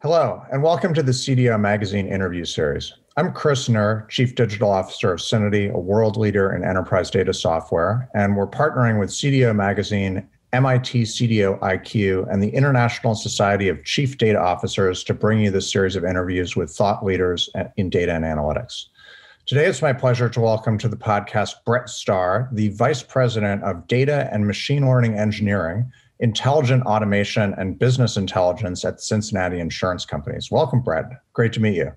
Hello, and welcome to the CDO Magazine interview series. I'm Chris Knerr, Chief Digital Officer of Syniti, a world leader in enterprise data software, and we're partnering with CDO Magazine, MIT CDO IQ, and the International Society of Chief Data Officers to bring you this series of interviews with thought leaders in data and analytics. Today, it's my pleasure to welcome to the podcast Brett Starr, the Vice President of Data and Machine Learning Engineering intelligent automation and business intelligence at Cincinnati Insurance Companies. Welcome, Brett. Great to meet you.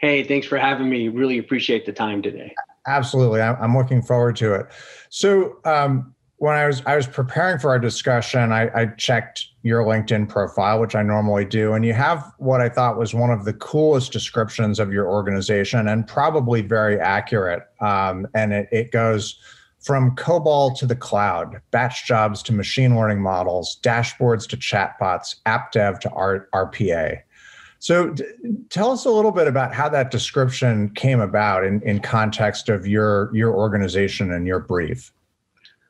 Hey, thanks for having me. Really appreciate the time today. Absolutely, I'm looking forward to it. So, um, when I was I was preparing for our discussion, I, I, checked your LinkedIn profile, which I normally do, and you have what I thought was one of the coolest descriptions of your organization, and probably very accurate. Um, and it, it goes from COBOL to the cloud, batch jobs to machine learning models, dashboards to chatbots, app dev to R- RPA. So, d- tell us a little bit about how that description came about in, in context of your your organization and your brief.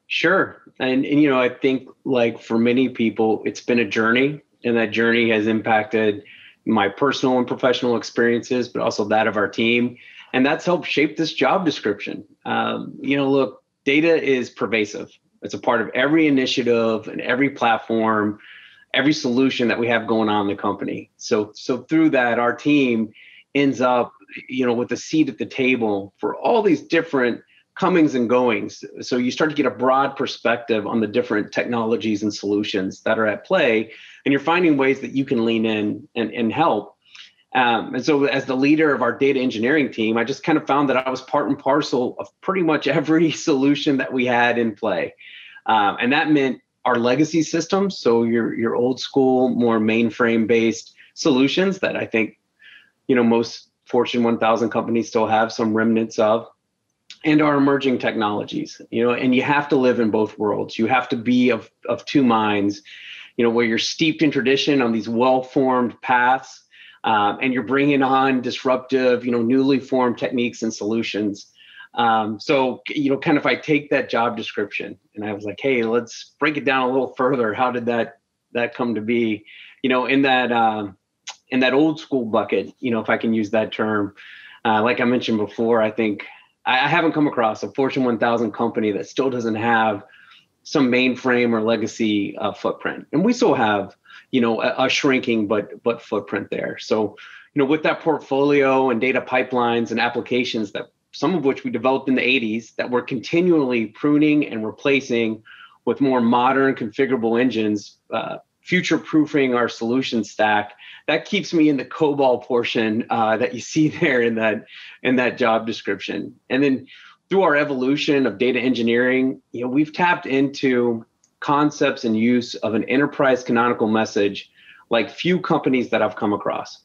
Sure, and, and you know, I think like for many people, it's been a journey, and that journey has impacted my personal and professional experiences, but also that of our team, and that's helped shape this job description. Um, you know, look, data is pervasive. It's a part of every initiative and every platform, every solution that we have going on in the company. So so through that, our team ends up, you know, with a seat at the table for all these different comings and goings. So you start to get a broad perspective on the different technologies and solutions that are at play, and you're finding ways that you can lean in and, and help um, and so, as the leader of our data engineering team, I just kind of found that I was part and parcel of pretty much every solution that we had in play. Um, and that meant our legacy systems, so your your old school, more mainframe based solutions that I think, you know, most Fortune 1000 companies still have some remnants of, and our emerging technologies. You know, and you have to live in both worlds. You have to be of of two minds. You know, where you're steeped in tradition on these well formed paths um, and you're bringing on disruptive, you know, newly formed techniques and solutions. Um, so, you know, kind of I take that job description and I was like, hey, let's break it down a little further. How did that that come to be? You know, in that um, in that old school bucket, you know, if I can use that term, uh, like I mentioned before, I think I, I haven't come across a Fortune 1000 company that still doesn't have some mainframe or legacy uh, footprint, and we still have you know a, a, shrinking but but footprint there. So you know with that portfolio and data pipelines and applications that some of which we developed in the 80s that we're continually pruning and replacing with more modern configurable engines uh, future proofing our solution stack that keeps me in the cobol portion uh, that you see there in that in that job description. And then through our evolution of data engineering you know we've tapped into concepts and use of an enterprise canonical message like few companies that I've come across.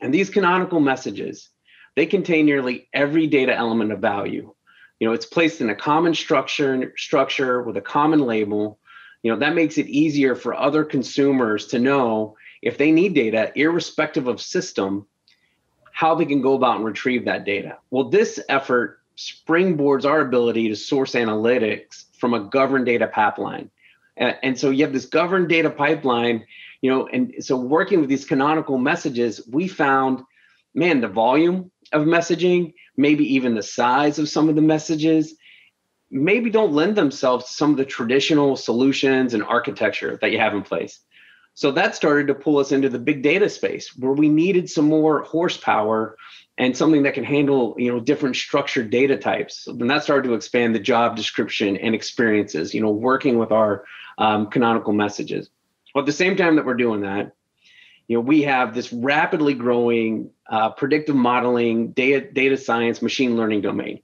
And these canonical messages, they contain nearly every data element of value. You know, it's placed in a common structure structure with a common label. You know, that makes it easier for other consumers to know if they need data, irrespective of system, how they can go about and retrieve that data. Well, this effort springboards our ability to source analytics from a governed data pipeline. And, and so you have this governed data pipeline, you know, and so working with these canonical messages, we found, man, the volume of messaging, maybe even the size of some of the messages, maybe don't lend themselves to some of the traditional solutions and architecture that you have in place. So that started to pull us into the big data space where we needed some more horsepower and something that can handle you know different structured data types then that started to expand the job description and experiences you know working with our um, canonical messages. Well at the same time that we're doing that you know we have this rapidly growing uh, predictive modeling data data science machine learning domain.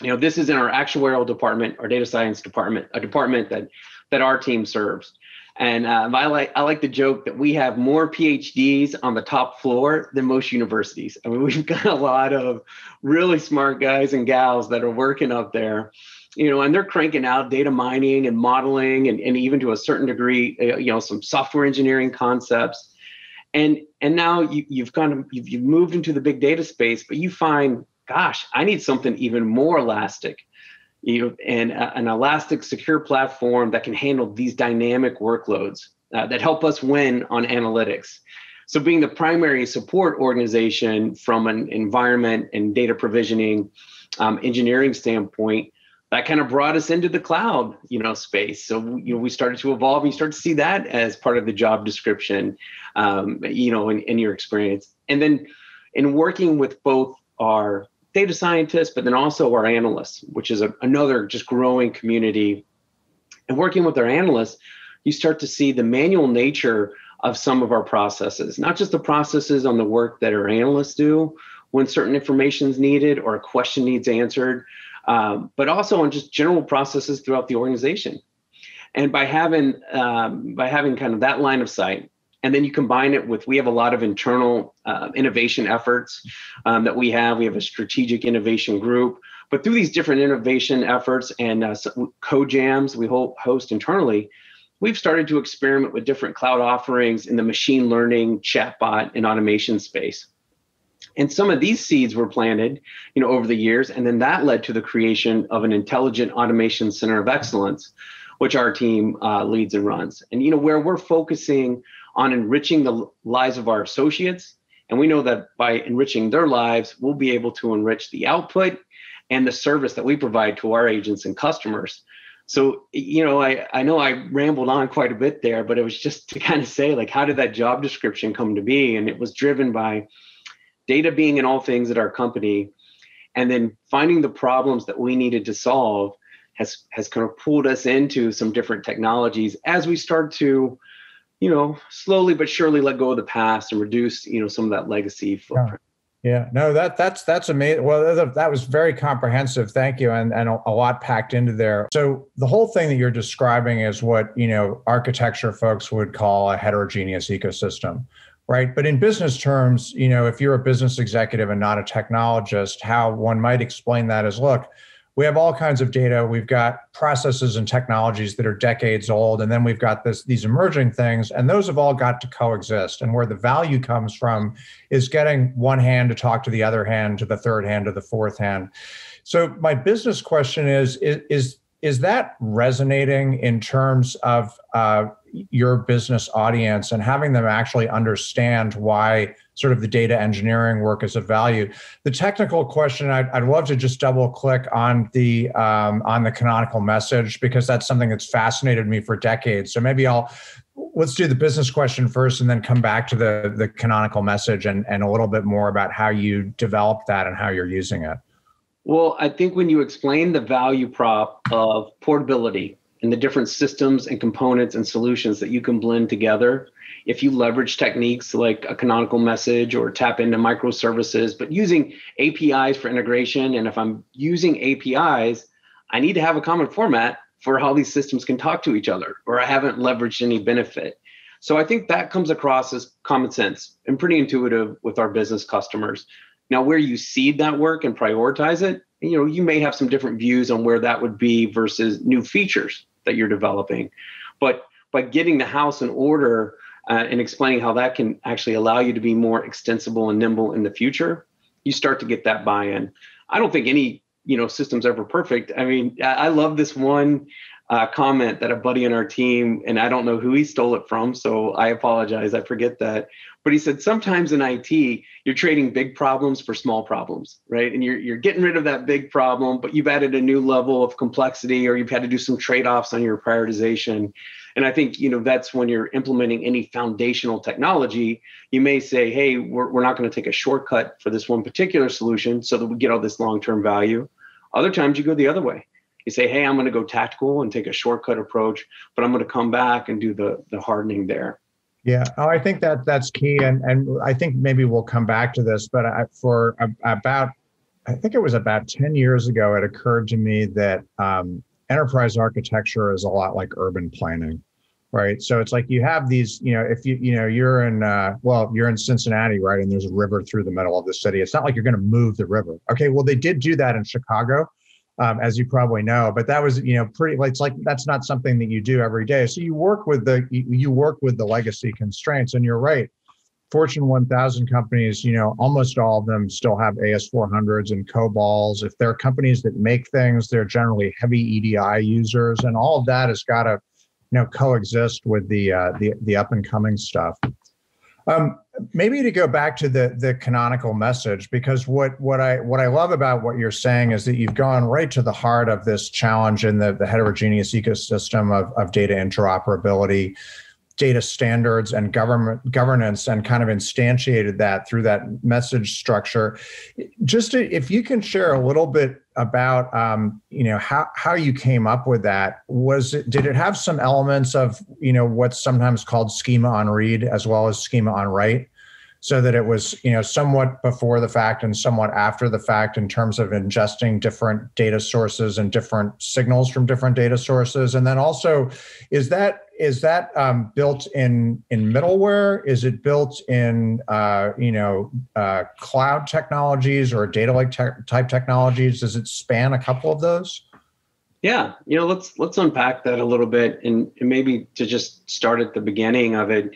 You know this is in our actuarial department our data science department a department that that our team serves and um, I like I like the joke that we have more PhDs on the top floor than most universities. I mean, we've got a lot of really smart guys and gals that are working up there, you know, and they're cranking out data mining and modeling, and, and even to a certain degree, uh, you know, some software engineering concepts. And and now you, you've kind of you've, you've moved into the big data space, but you find, gosh, I need something even more elastic you know, and an elastic, secure platform that can handle these dynamic workloads uh, that help us win on analytics. So, being the primary support organization from an environment and data provisioning um, engineering standpoint, that kind of brought us into the cloud, you know, space. So, you know, we started to evolve. And you start to see that as part of the job description, um, you know, in, in your experience. And then, in working with both our data scientists, but then also our analysts, which is a, another just growing community. And working with our analysts, you start to see the manual nature of some of our processes, not just the processes on the work that our analysts do when certain information is needed or a question needs answered, um, but also on just general processes throughout the organization. And by having um, by having kind of that line of sight, and then you combine it with we have a lot of internal uh, innovation efforts um, that we have. We have a strategic innovation group, but through these different innovation efforts and uh, code jams we host internally, we've started to experiment with different cloud offerings in the machine learning, chatbot, and automation space. And some of these seeds were planted, you know, over the years, and then that led to the creation of an intelligent automation center of excellence, which our team uh, leads and runs. And you know, where we're focusing on enriching the lives of our associates, and we know that by enriching their lives, we'll be able to enrich the output and the service that we provide to our agents and customers. So you know i i know i rambled on quite a bit there but it was just to kind of say like how did that job description come to be? And it was driven by data being in all things at our company and then finding the problems that we needed to solve has has kind of pulled us into some different technologies as we start to you know slowly but surely let go of the past and reduce you know some of that legacy footprint yeah, no, that that's that's amazing. Well, that was very comprehensive. Thank you, and and a, lot packed into there. So the whole thing that you're describing is what you know architecture folks would call a heterogeneous ecosystem, right? But in business terms, you know, if you're a business executive and not a technologist, how one might explain that is, look, we have all kinds of data. We've got processes and technologies that are decades old and then we've got this these emerging things and those have all got to coexist. And where the value comes from is getting one hand to talk to the other hand to the third hand to the fourth hand. So my business question is is is, that resonating in terms of uh, your business audience and having them actually understand why sort of the data engineering work is of value. The technical question, I'd, I'd love to just double click on the um, on the canonical message because that's something that's fascinated me for decades. So maybe I'll let's do the business question first and then come back to the the canonical message and and a little bit more about how you developed that and how you're using it. Well, I think when you explain the value prop of portability and the different systems and components and solutions that you can blend together if you leverage techniques like a canonical message or tap into microservices but using apis for integration and if i'm using apis i need to have a common format for how these systems can talk to each other or i haven't leveraged any benefit so i think that comes across as common sense and pretty intuitive with our business customers now where you seed that work and prioritize it you know you may have some different views on where that would be versus new features that you're developing. But by getting the house in order uh, and explaining how that can actually allow you to be more extensible and nimble in the future, you start to get that buy-in. I don't think any you know system's ever perfect. I mean, I love this one uh, comment that a buddy in our team, and I don't know who he stole it from, so I apologize. I forget that. But he said sometimes in IT, you're trading big problems for small problems, right? And you're you're getting rid of that big problem, but you've added a new level of complexity, or you've had to do some trade-offs on your prioritization. And I think you know that's when you're implementing any foundational technology. You may say, "Hey, we're we're not going to take a shortcut for this one particular solution, so that we get all this long-term value." Other times, you go the other way. You say, "Hey, I'm going to go tactical and take a shortcut approach, but I'm going to come back and do the the hardening there." Yeah, oh, I think that that's key, and and I think maybe we'll come back to this. But I, for about, I think it was about ten years ago, it occurred to me that um, enterprise architecture is a lot like urban planning, right? So it's like you have these, you know, if you you know you're in, uh, well, you're in Cincinnati, right, and there's a river through the middle of the city. It's not like you're going to move the river. Okay, well they did do that in Chicago um, as you probably know. But that was, you know, pretty. It's like that's not something that you do every day. So you work with the you, work with the legacy constraints, and you're right. Fortune 1000 companies, you know, almost all of them still have AS400s and COBOLs. If they're companies that make things, they're generally heavy EDI users, and all of that has got to, you know, coexist with the uh, the the up and coming stuff. Um, maybe to go back to the the canonical message because what what i what i love about what you're saying is that you've gone right to the heart of this challenge in the, the heterogeneous ecosystem of, of data interoperability data standards and government governance and kind of instantiated that through that message structure. Just to, if you can share a little bit about um, you know how how you came up with that. Was it did it have some elements of you know what's sometimes called schema on read as well as schema on write so that it was you know somewhat before the fact and somewhat after the fact in terms of ingesting different data sources and different signals from different data sources. And then also is that is that um, built in in middleware? Is it built in uh, you know uh, cloud technologies or data lake te- type technologies? Does it span a couple of those? Yeah you know let's let's unpack that a little bit and, and maybe to just start at the beginning of it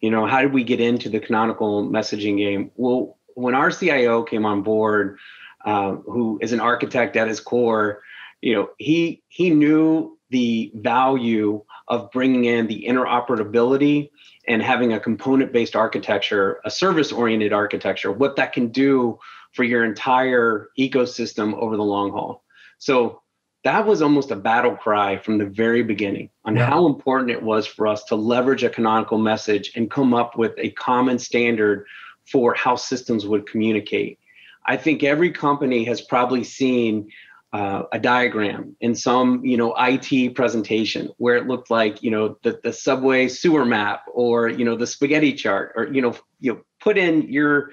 you know, how did we get into the canonical messaging game? Well, when our CIO came on board, uh, who is an architect at his core, you know, he he knew the value of bringing in the interoperability and having a component-based architecture, a service-oriented architecture, what that can do for your entire ecosystem over the long haul. So that was almost a battle cry from the very beginning on yeah. how important it was for us to leverage a canonical message and come up with a common standard for how systems would communicate. I think every company has probably seen uh, a diagram in some you know IT presentation where it looked like you know the, the subway sewer map or you know the spaghetti chart or you know you know, put in your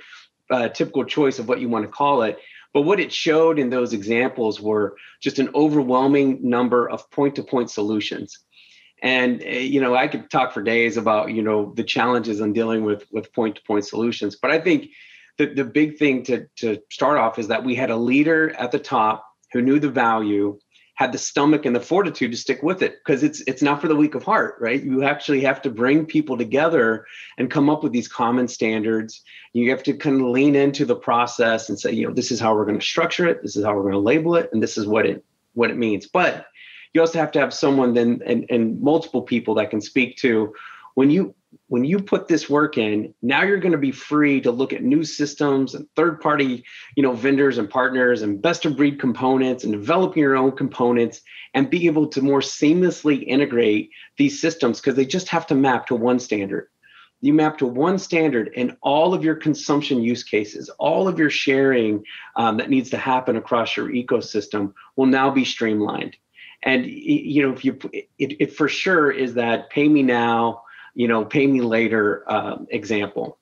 uh, typical choice of what you want to call it but what it showed in those examples were just an overwhelming number of point to point solutions. And eh, you know, I could talk for days about you know the challenges in dealing with with point to point solutions. But I think the the big thing to to start off is that we had a leader at the top who knew the value had the stomach and the fortitude to stick with it because it's it's not for the weak of heart right? You actually have to bring people together and come up with these common standards. You have to kind of lean into the process and say you know this is how we're going to structure it this is how we're going to label it and this is what it what it means. But you also have to have someone then and, and multiple people that can speak to when you when you put this work in now you're going to be free to look at new systems and third party you know vendors and partners and best of breed components and developing your own components and be able to more seamlessly integrate these systems because they just have to map to one standard. You map to one standard and all of your consumption use cases. All of your sharing um, that needs to happen across your ecosystem will now be streamlined. And you know if you it, it for sure is that pay me now you know, pay me later um, example.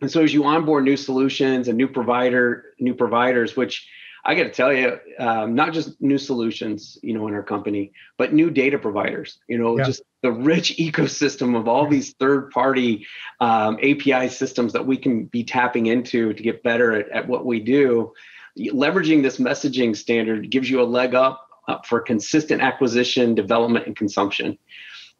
And so as you onboard new solutions and new provider, new providers, which I got to tell you, um, not just new solutions, you know, in our company, but new data providers. You know, yeah. just the rich ecosystem of all these third-party um, API systems that we can be tapping into to get better at, at what we do. Leveraging this messaging standard gives you a leg up uh, for consistent acquisition, development, and consumption.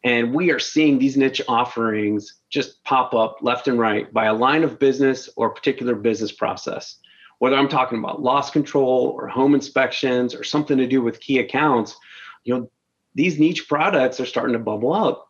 And we are seeing these niche offerings just pop up left and right by a line of business or particular business process. Whether I'm talking about loss control or home inspections or something to do with key accounts, you know, these niche products are starting to bubble up.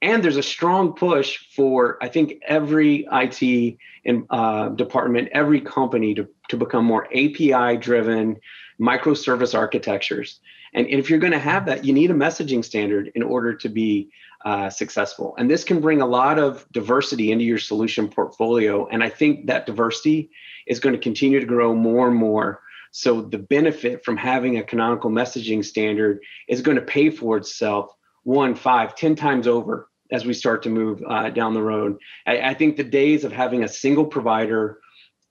And there's a strong push for, I think, every IT and, uh, department, every company to, to become more API driven microservice architectures. And, if you're going to have that, you need a messaging standard in order to be uh, successful. And this can bring a lot of diversity into your solution portfolio. And I think that diversity is going to continue to grow more and more. So the benefit from having a canonical messaging standard is going to pay for itself one, five, ten times over as we start to move uh, down the road. I, I think the days of having a single provider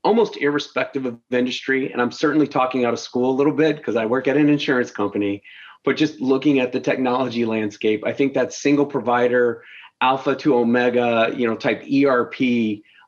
almost irrespective of industry. And I'm certainly talking out of school a little bit because I work at an insurance company, but just looking at the technology landscape, I think that single provider, alpha to omega, you know, type ERP,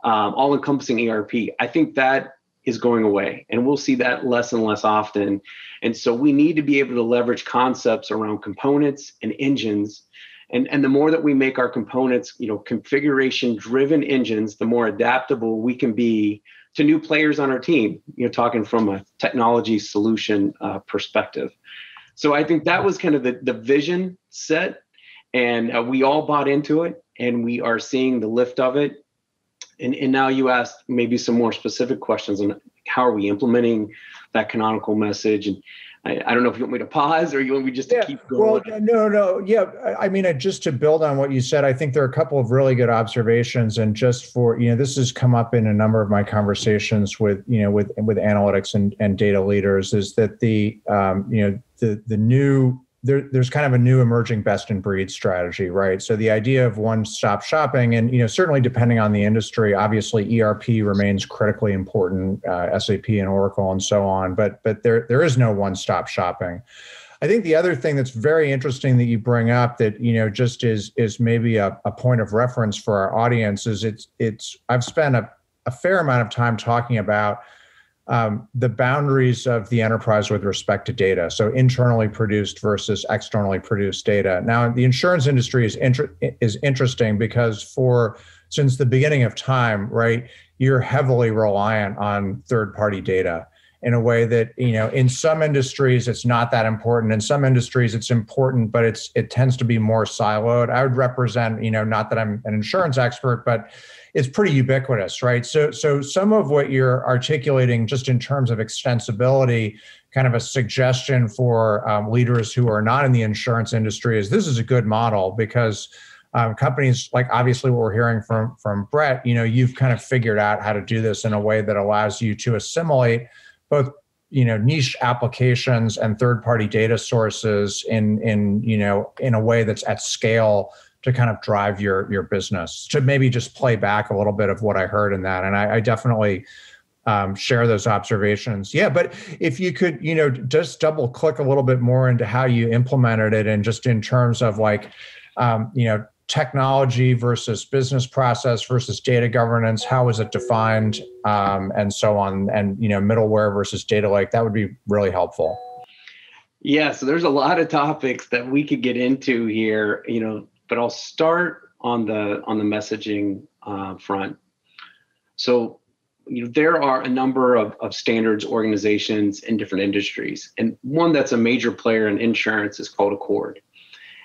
um, all encompassing ERP, I think that is going away and we'll see that less and less often. And so we need to be able to leverage concepts around components and engines and and the more that we make our components you know configuration driven engines the more adaptable we can be to new players on our team, you know, talking from a technology solution uh, perspective. So I think that was kind of the, the vision set, and uh, we all bought into it, and we are seeing the lift of it. And, and now you asked maybe some more specific questions on how are we implementing that canonical message and I, I, don't know if you want me to pause or you want me just to yeah, keep going. Well, no, no, yeah. I mean, just to build on what you said, I think there are a couple of really good observations, and just for you know, this has come up in a number of my conversations with you know with with analytics and, and data leaders, is that the um, you know the the new there, there's kind of a new emerging best in breed strategy, right? So the idea of one stop shopping, and you know, certainly depending on the industry, obviously ERP remains critically important, uh, SAP and Oracle and so on. But but there there is no one stop shopping. I think the other thing that's very interesting that you bring up that you know just is is maybe a, a point of reference for our audience is it's it's I've spent a, a fair amount of time talking about um, the boundaries of the enterprise with respect to data. So internally produced versus externally produced data. Now, the insurance industry is inter- is interesting because for since the beginning of time, right, you're heavily reliant on third party data in a way that you know in some industries it's not that important in some industries it's important but it's it tends to be more siloed i would represent you know not that i'm an insurance expert but it's pretty ubiquitous, right? So, so some of what you're articulating, just in terms of extensibility, kind of a suggestion for um, leaders who are not in the insurance industry, is this is a good model because um, companies like obviously what we're hearing from from Brett, you know, you've kind of figured out how to do this in a way that allows you to assimilate both you know niche applications and third party data sources in in you know in a way that's at scale to kind of drive your your business to maybe just play back a little bit of what i heard in that. And i, I definitely um, share those observations. Yeah but if you could you know just double click a little bit more into how you implemented it and just in terms of like um, you know technology versus business process versus data governance how is it defined um, and so on and you know middleware versus data lake that would be really helpful. Yeah so there's a lot of topics that we could get into here you know but I'll start on the on the messaging uh, front. So, you know, there are a number of, of standards organizations in different industries, and one that's a major player in insurance is called ACORD.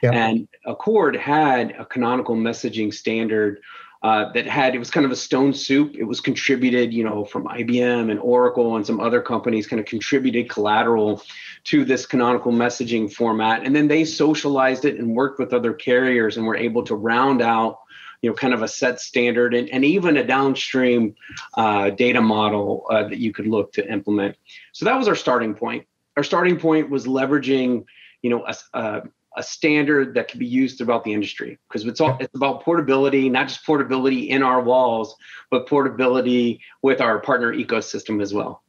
Yep. And ACORD had a canonical messaging standard uh, that had it was kind of a stone soup. It was contributed, you know, from IBM and Oracle and some other companies, kind of contributed collateral to this canonical messaging format, and then they socialized it and worked with other carriers and were able to round out, you know, kind of a set standard and, and even a downstream uh, data model uh, that you could look to implement. So that was our starting point. Our starting point was leveraging, you know, a, a a standard that can be used throughout the industry because it's all it's about portability not just portability in our walls but portability with our partner ecosystem as well.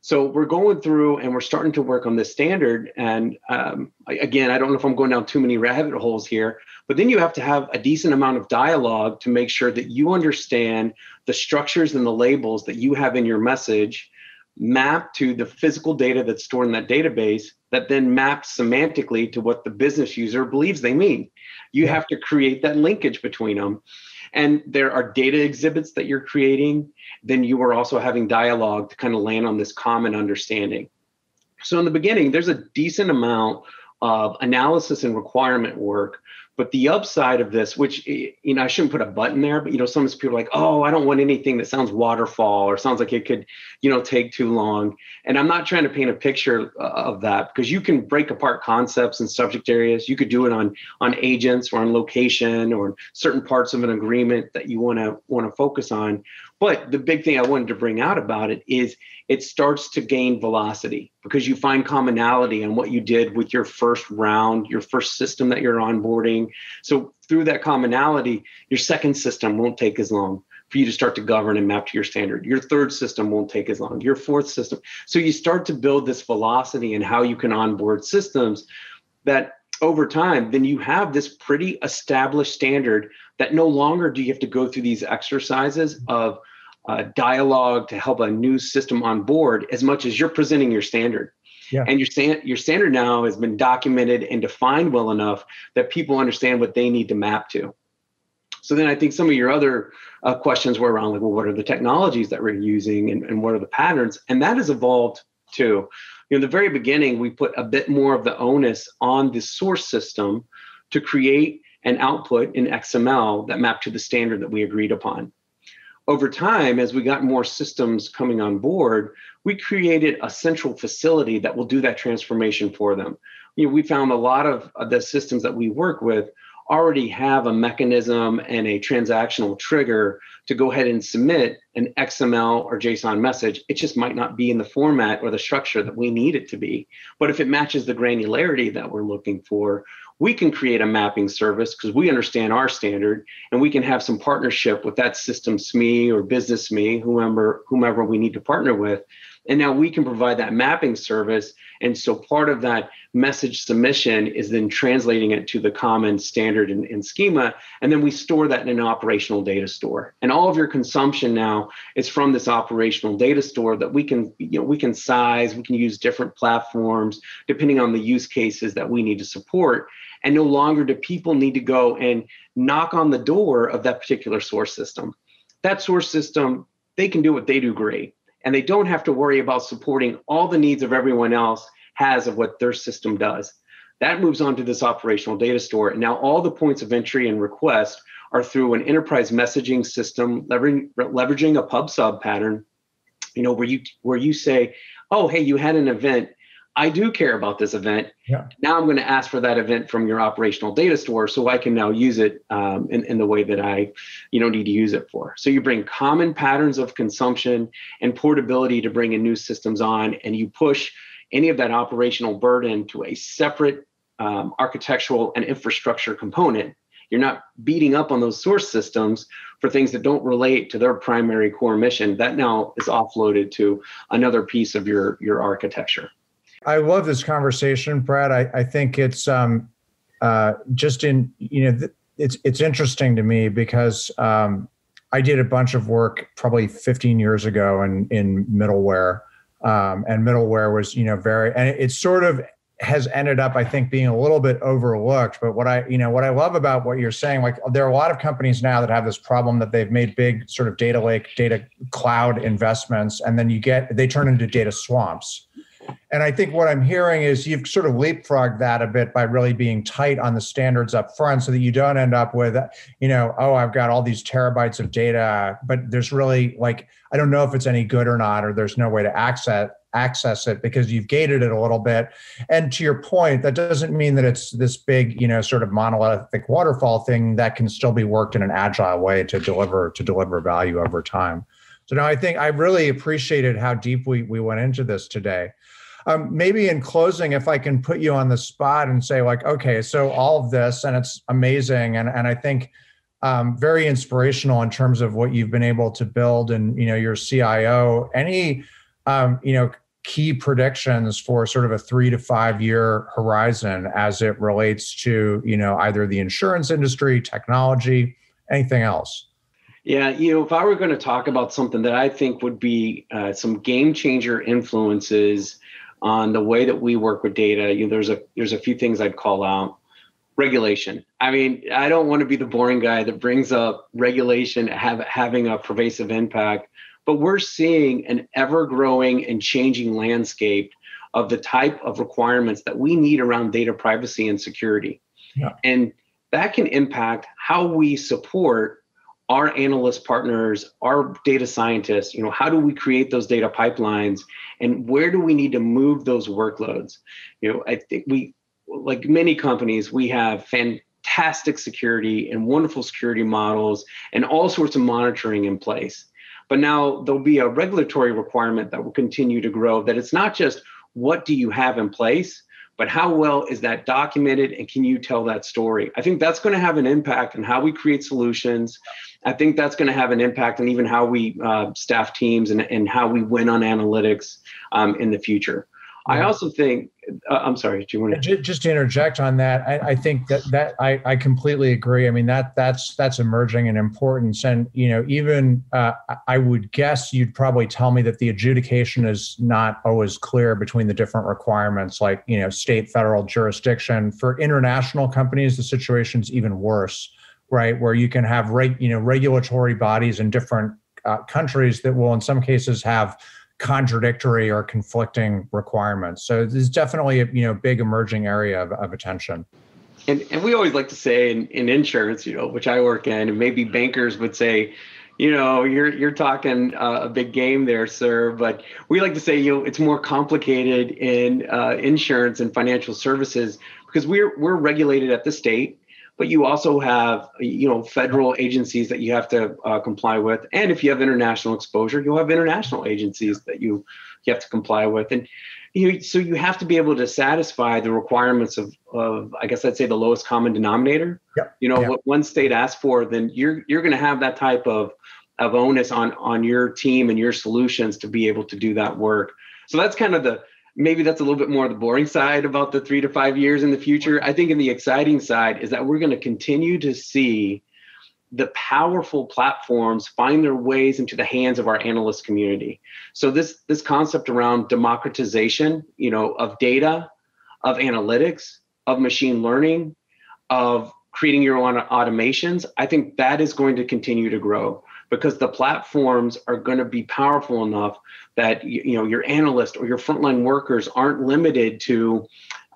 So we're going through and we're starting to work on this standard and um, again i don't know if i'm going down too many rabbit holes here but then you have to have a decent amount of dialogue to make sure that you understand the structures and the labels that you have in your message map to the physical data that's stored in that database that then maps semantically to what the business user believes they mean. You have to create that linkage between them. And there are data exhibits that you're creating. Then you are also having dialogue to kind of land on this common understanding. So, in the beginning, there's a decent amount of analysis and requirement work but the upside of this, which you know, I shouldn't put a button there, but you know, some people are like, oh, I don't want anything that sounds waterfall or sounds like it could, you know, take too long. And I'm not trying to paint a picture uh, of that because you can break apart concepts and subject areas. You could do it on on agents or on location or certain parts of an agreement that you want to want to focus on. But the big thing I wanted to bring out about it is it starts to gain velocity because you find commonality in what you did with your first round, your first system that you're onboarding. So through that commonality, your second system won't take as long for you to start to govern and map to your standard. Your third system won't take as long. Your fourth system. So you start to build this velocity in how you can onboard systems that over time, then you have this pretty established standard that no longer do you have to go through these exercises of uh, dialogue to help a new system on board as much as you're presenting your standard. Yeah. And your, stand, your standard now has been documented and defined well enough that people understand what they need to map to. So then I think some of your other uh, questions were around like, well, what are the technologies that we're using and, and what are the patterns? And that has evolved too. You know, in the very beginning, we put a bit more of the onus on the source system to create an output in XML that mapped to the standard that we agreed upon over time, as we got more systems coming on board, we created a central facility that will do that transformation for them. You know, we found a lot of the systems that we work with already have a mechanism and a transactional trigger to go ahead and submit an XML or JSON message. It just might not be in the format or the structure that we need it to be. But if it matches the granularity that we're looking for, we can create a mapping service because we understand our standard and we can have some partnership with that system SME or business SME, whomever, whomever we need to partner with and now we can provide that mapping service. And so part of that message submission is then translating it to the common standard and, and, schema. And then we store that in an operational data store. And all of your consumption now is from this operational data store that we can, you know, we can size, we can use different platforms depending on the use cases that we need to support. And no longer do people need to go and knock on the door of that particular source system. That source system, they can do what they do great and they don't have to worry about supporting all the needs of everyone else has of what their system does. That moves on to this operational data store. And now all the points of entry and request are through an enterprise messaging system, leveraging, leveraging a pub sub pattern, you know, where you where you say, oh, hey, you had an event I do care about this event. Yeah. Now I'm going to ask for that event from your operational data store so I can now use it um, in, in the way that I you know, need to use it for. So you bring common patterns of consumption and portability to bring in new systems on, and you push any of that operational burden to a separate um, architectural and infrastructure component. You're not beating up on those source systems for things that don't relate to their primary core mission. That now is offloaded to another piece of your, your architecture. I love this conversation, Brad. I, I think it's um, uh, just in you know th- it's it's interesting to me because um, I did a bunch of work probably 15 years ago in in middleware, um, and middleware was you know very and it, it sort of has ended up i think being a little bit overlooked. But what i you know what i love about what you're saying like there are a lot of companies now that have this problem that they've made big sort of data lake data cloud investments and then you get they turn into data swamps and I think what I'm hearing is you've sort of leapfrogged that a bit by really being tight on the standards up front so that you don't end up with, you know, oh, I've got all these terabytes of data, but there's really like, I don't know if it's any good or not, or there's no way to access access it because you've gated it a little bit. And to your point, that doesn't mean that it's this big, you know, sort of monolithic waterfall thing that can still be worked in an agile way to deliver to deliver value over time. So now I think I really appreciated how deep we, we went into this today. Um, maybe in closing, if I can put you on the spot and say, like, okay, so all of this, and it's amazing, and and I think um, very inspirational in terms of what you've been able to build, and you know, your CIO. Any, um, you know, key predictions for sort of a three to five year horizon as it relates to you know either the insurance industry, technology, anything else. Yeah, you know, if I were going to talk about something that I think would be uh, some game changer influences on the way that we work with data, you know, there's a there's a few things I'd call out. Regulation. I mean, I don't want to be the boring guy that brings up regulation have, having a pervasive impact, but we're seeing an ever-growing and changing landscape of the type of requirements that we need around data privacy and security. Yeah. And that can impact how we support our analyst partners, our data scientists, you know, how do we create those data pipelines and where do we need to move those workloads? You know, I think we, like many companies, we have fantastic security and wonderful security models and all sorts of monitoring in place. But now there'll be a regulatory requirement that will continue to grow that it's not just what do you have in place, but how well is that documented and can you tell that story? I think that's going to have an impact on how we create solutions. I think that's going to have an impact on even how we uh, staff teams and, and how we win on analytics um, in the future. I also think. Uh, I'm sorry. Do you want to just to interject on that? I, I, think that that I, I completely agree. I mean that that's that's emerging in importance, and you know even uh, I would guess you'd probably tell me that the adjudication is not always clear between the different requirements, like you know state, federal jurisdiction. For international companies, the situation's even worse, right? Where you can have reg, you know regulatory bodies in different uh, countries that will in some cases have contradictory or conflicting requirements. So there's definitely a you know big emerging area of, of attention. And, and we always like to say in, in insurance, you know, which I work in, and maybe bankers would say, you know, you're you're talking uh, a big game there, sir. But we like to say, you know, it's more complicated in uh, insurance and financial services because we're we're regulated at the state, but you also have you know federal agencies that you have to uh, comply with, and if you have international exposure, you'll have international agencies that you you have to comply with, and you so you have to be able to satisfy the requirements of of I guess I'd say the lowest common denominator. Yep. You know yep. what one state asks for, then you're you're going to have that type of of onus on on your team and your solutions to be able to do that work. So that's kind of the maybe that's a little bit more of the boring side about the three to five years in the future. I think in the exciting side is that we're going to continue to see the powerful platforms find their ways into the hands of our analyst community. So this this concept around democratization, you know, of data, of analytics, of machine learning, of creating your own automations, I think that is going to continue to grow because the platforms are going to be powerful enough that you, know your analyst or your frontline workers aren't limited to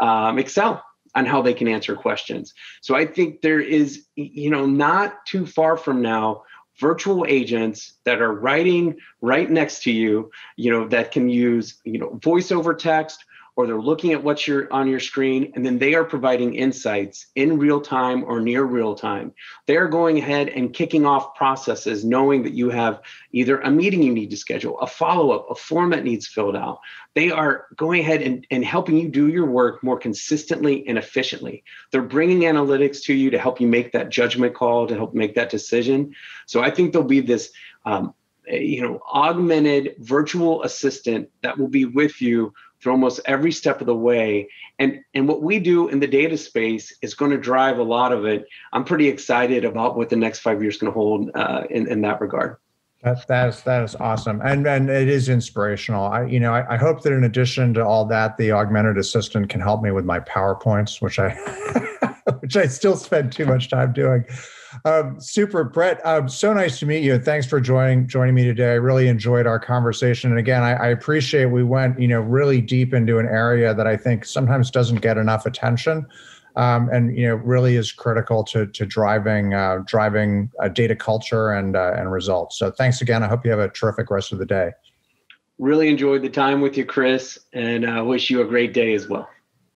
um, Excel on how they can answer questions. So I think there is, you know, not too far from now, virtual agents that are writing right next to you, you know, that can use, you know, voice over text or they're looking at what's you're on your screen and then they are providing insights in real time or near real time. They're going ahead and kicking off processes knowing that you have either a meeting you need to schedule, a follow-up, a form that needs filled out. They are going ahead and, and helping you do your work more consistently and efficiently. They're bringing analytics to you to help you make that judgment call, to help make that decision. So I think there'll be this um, you know augmented virtual assistant that will be with you through almost every step of the way. And, and what we do in the data space is going to drive a lot of it. I'm pretty excited about what the next five years can hold uh, in, in that regard. That, that is that is awesome, and and it is inspirational. I you know I, I hope that in addition to all that, the augmented assistant can help me with my powerpoints, which I which I still spend too much time doing. Um, super, Brett. Um, so nice to meet you. and Thanks for joining joining me today. I really enjoyed our conversation. And again, I, I, appreciate we went you know really deep into an area that I think sometimes doesn't get enough attention, um, and you know really is critical to to driving uh, driving a data culture and uh, and results. So thanks again. I hope you have a terrific rest of the day. Really enjoyed the time with you, Chris, and uh, wish you a great day as well.